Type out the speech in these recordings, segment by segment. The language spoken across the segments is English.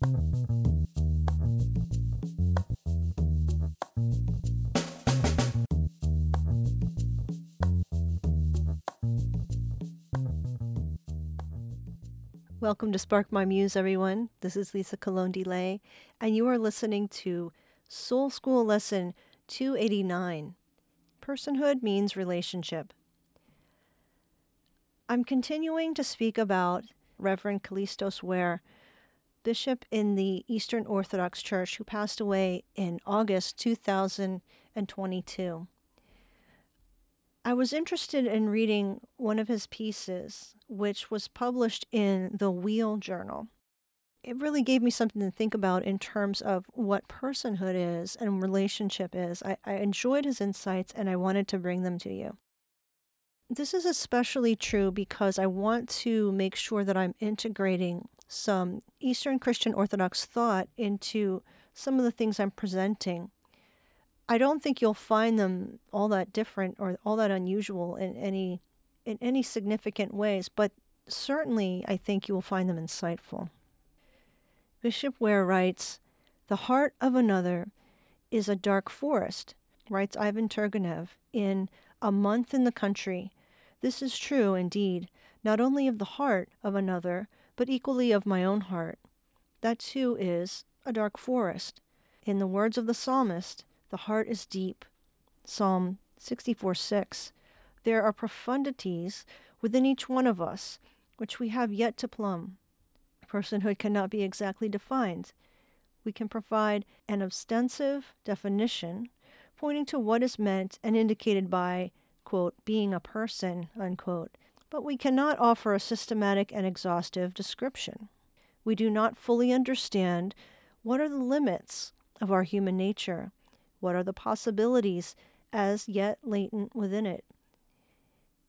Welcome to Spark My Muse, everyone. This is Lisa Colon DeLay, and you are listening to Soul School Lesson 289 Personhood Means Relationship. I'm continuing to speak about Reverend Kallistos Ware, bishop in the Eastern Orthodox Church, who passed away in August 2022. I was interested in reading one of his pieces, which was published in the Wheel Journal. It really gave me something to think about in terms of what personhood is and relationship is. I, I enjoyed his insights and I wanted to bring them to you. This is especially true because I want to make sure that I'm integrating some Eastern Christian Orthodox thought into some of the things I'm presenting I don't think you'll find them all that different or all that unusual in any in any significant ways, but certainly I think you will find them insightful. Bishop Ware writes, "The heart of another is a dark forest," writes Ivan Turgenev in A Month in the Country. This is true indeed, not only of the heart of another, but equally of my own heart. That too is a dark forest. In the words of the psalmist, the heart is deep. Psalm 64 6. There are profundities within each one of us which we have yet to plumb. Personhood cannot be exactly defined. We can provide an ostensive definition pointing to what is meant and indicated by, quote, being a person, unquote, but we cannot offer a systematic and exhaustive description. We do not fully understand what are the limits of our human nature what are the possibilities as yet latent within it?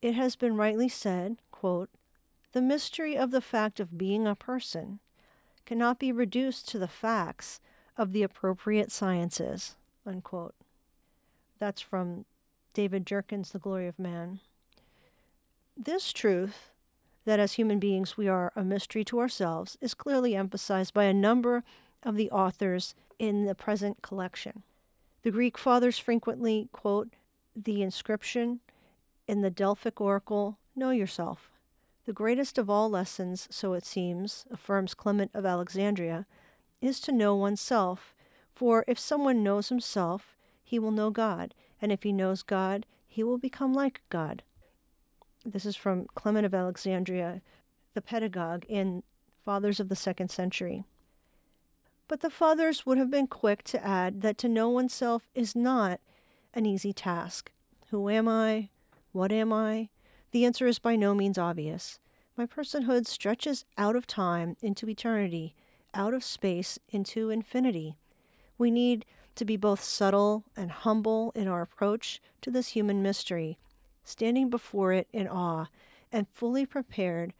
It has been rightly said, quote, the mystery of the fact of being a person cannot be reduced to the facts of the appropriate sciences. Unquote. That's from David Jenkins, The Glory of Man. This truth, that as human beings we are a mystery to ourselves, is clearly emphasized by a number of the authors in the present collection. The Greek fathers frequently quote the inscription in the Delphic oracle Know yourself. The greatest of all lessons, so it seems, affirms Clement of Alexandria, is to know oneself. For if someone knows himself, he will know God, and if he knows God, he will become like God. This is from Clement of Alexandria, the pedagogue in Fathers of the Second Century. But the fathers would have been quick to add that to know oneself is not an easy task. Who am I? What am I? The answer is by no means obvious. My personhood stretches out of time into eternity, out of space into infinity. We need to be both subtle and humble in our approach to this human mystery, standing before it in awe and fully prepared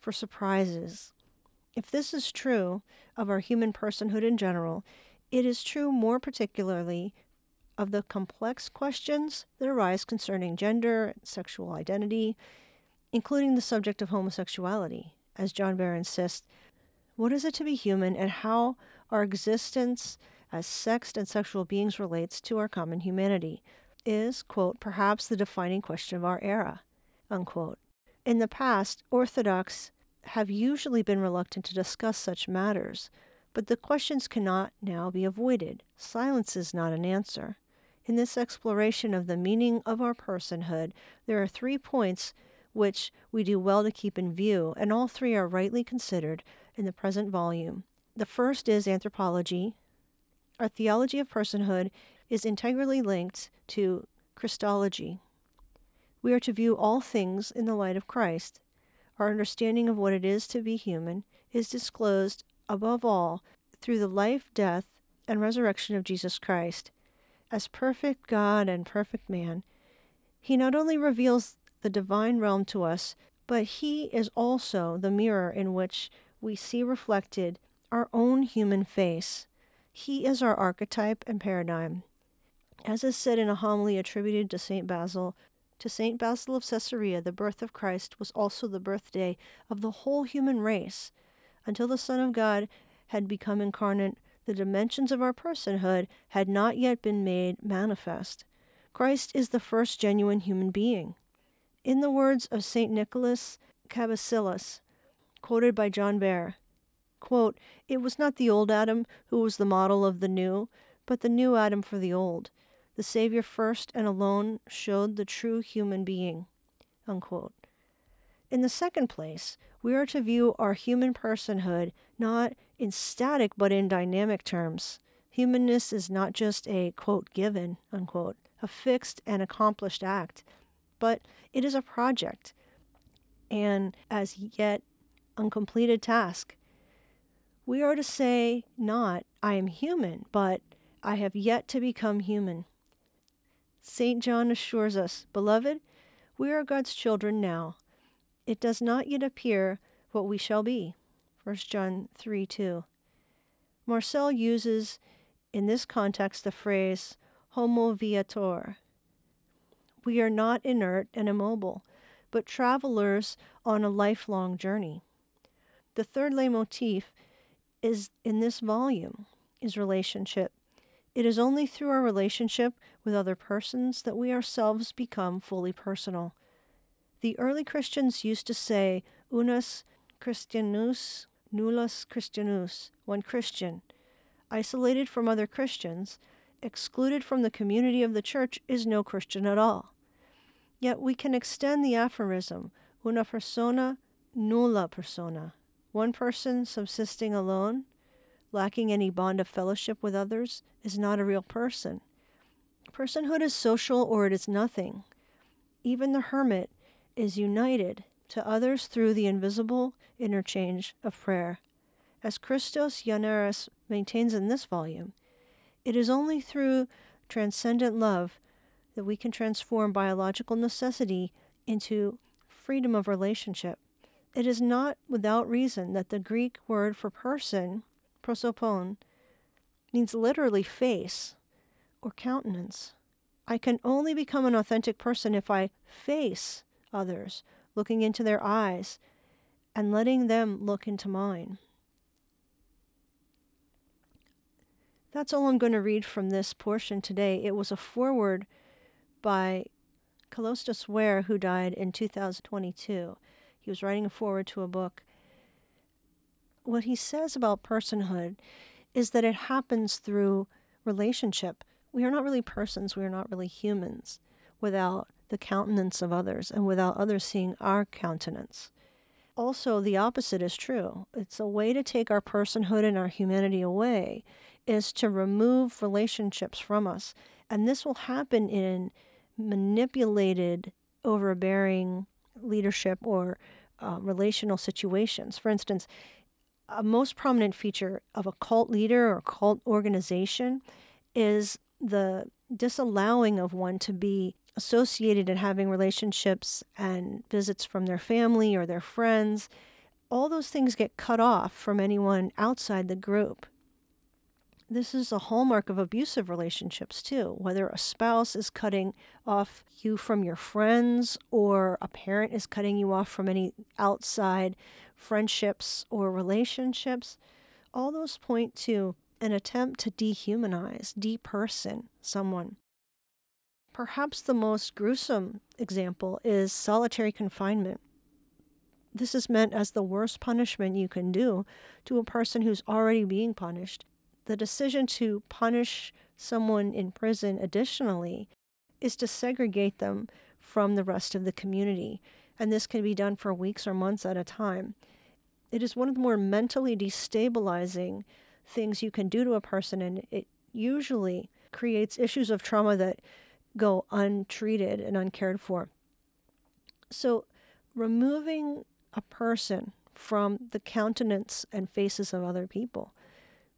for surprises If this is true of our human personhood in general, it is true more particularly of the complex questions that arise concerning gender and sexual identity, including the subject of homosexuality. As John Behr insists, what is it to be human and how our existence as sexed and sexual beings relates to our common humanity is, quote, perhaps the defining question of our era, unquote. In the past, Orthodox have usually been reluctant to discuss such matters, but the questions cannot now be avoided. Silence is not an answer. In this exploration of the meaning of our personhood, there are three points which we do well to keep in view, and all three are rightly considered in the present volume. The first is anthropology. Our theology of personhood is integrally linked to Christology. We are to view all things in the light of Christ. Our understanding of what it is to be human is disclosed, above all, through the life, death, and resurrection of Jesus Christ. As perfect God and perfect man, he not only reveals the divine realm to us, but he is also the mirror in which we see reflected our own human face. He is our archetype and paradigm. As is said in a homily attributed to St. Basil, to St. Basil of Caesarea, the birth of Christ was also the birthday of the whole human race. Until the Son of God had become incarnate, the dimensions of our personhood had not yet been made manifest. Christ is the first genuine human being. In the words of St. Nicholas Cabasilas, quoted by John Behr, quote, It was not the old Adam who was the model of the new, but the new Adam for the old. The Savior first and alone showed the true human being. Unquote. In the second place, we are to view our human personhood not in static but in dynamic terms. Humanness is not just a, quote, given, unquote, a fixed and accomplished act, but it is a project and as yet uncompleted task. We are to say not, I am human, but I have yet to become human. St. John assures us, Beloved, we are God's children now. It does not yet appear what we shall be. 1 John 3 2. Marcel uses in this context the phrase homo viator. We are not inert and immobile, but travelers on a lifelong journey. The third leitmotif is in this volume is relationship. It is only through our relationship with other persons that we ourselves become fully personal. The early Christians used to say, unus Christianus, nullus Christianus, one Christian. Isolated from other Christians, excluded from the community of the church, is no Christian at all. Yet we can extend the aphorism, una persona, nulla persona, one person subsisting alone, lacking any bond of fellowship with others, is not a real person. Personhood is social or it is nothing. Even the hermit is united to others through the invisible interchange of prayer. As Christos Yannaras maintains in this volume, it is only through transcendent love that we can transform biological necessity into freedom of relationship. It is not without reason that the Greek word for person prosopon, means literally face or countenance. I can only become an authentic person if I face others, looking into their eyes and letting them look into mine. That's all I'm going to read from this portion today. It was a foreword by Kallistos Ware, who died in 2022. He was writing a foreword to a book what he says about personhood is that it happens through relationship. We are not really persons, we are not really humans without the countenance of others and without others seeing our countenance. Also, the opposite is true. It's a way to take our personhood and our humanity away, is to remove relationships from us. And this will happen in manipulated, overbearing leadership or uh, relational situations. For instance, a most prominent feature of a cult leader or cult organization is the disallowing of one to be associated and having relationships and visits from their family or their friends all those things get cut off from anyone outside the group. This is a hallmark of abusive relationships, too. Whether a spouse is cutting off you from your friends or a parent is cutting you off from any outside friendships or relationships, all those point to an attempt to dehumanize, deperson someone. Perhaps the most gruesome example is solitary confinement. This is meant as the worst punishment you can do to a person who's already being punished. The decision to punish someone in prison additionally is to segregate them from the rest of the community, and this can be done for weeks or months at a time. It is one of the more mentally destabilizing things you can do to a person, and it usually creates issues of trauma that go untreated and uncared for. So, removing a person from the countenance and faces of other people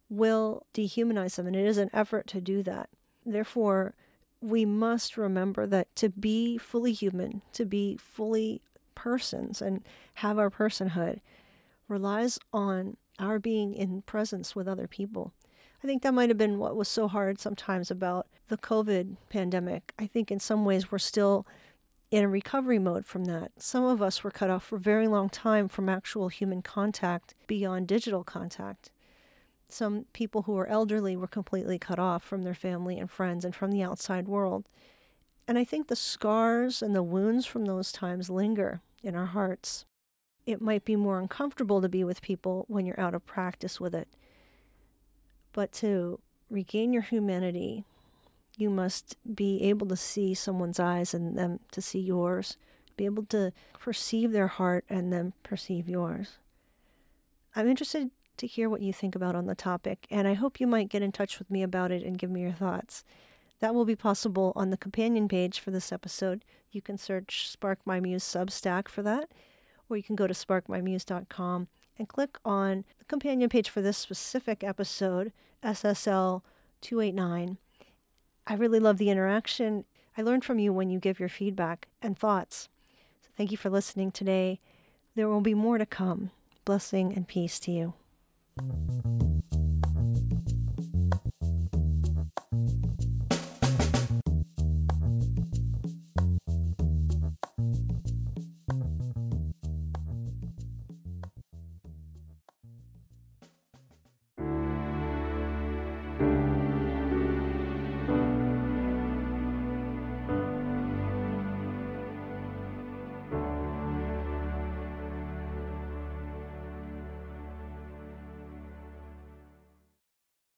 will dehumanize them, and it is an effort to do that. Therefore, we must remember that to be fully human, to be fully persons and have our personhood relies on our being in presence with other people. I think that might have been what was so hard sometimes about the COVID pandemic. I think in some ways we're still in a recovery mode from that. Some of us were cut off for a very long time from actual human contact beyond digital contact. Some people who were elderly were completely cut off from their family and friends and from the outside world. And I think the scars and the wounds from those times linger in our hearts. It might be more uncomfortable to be with people when you're out of practice with it. But to regain your humanity, you must be able to see someone's eyes and them to see yours, be able to perceive their heart and then perceive yours. I'm interested to hear what you think about on the topic, and I hope you might get in touch with me about it and give me your thoughts. That will be possible on the companion page for this episode. You can search Spark My Muse Substack for that, or you can go to sparkmymuse.com and click on the companion page for this specific episode, SSL 289. I really love the interaction. I learn from you when you give your feedback and thoughts. So thank you for listening today. There will be more to come. Blessing and peace to you. Thank you.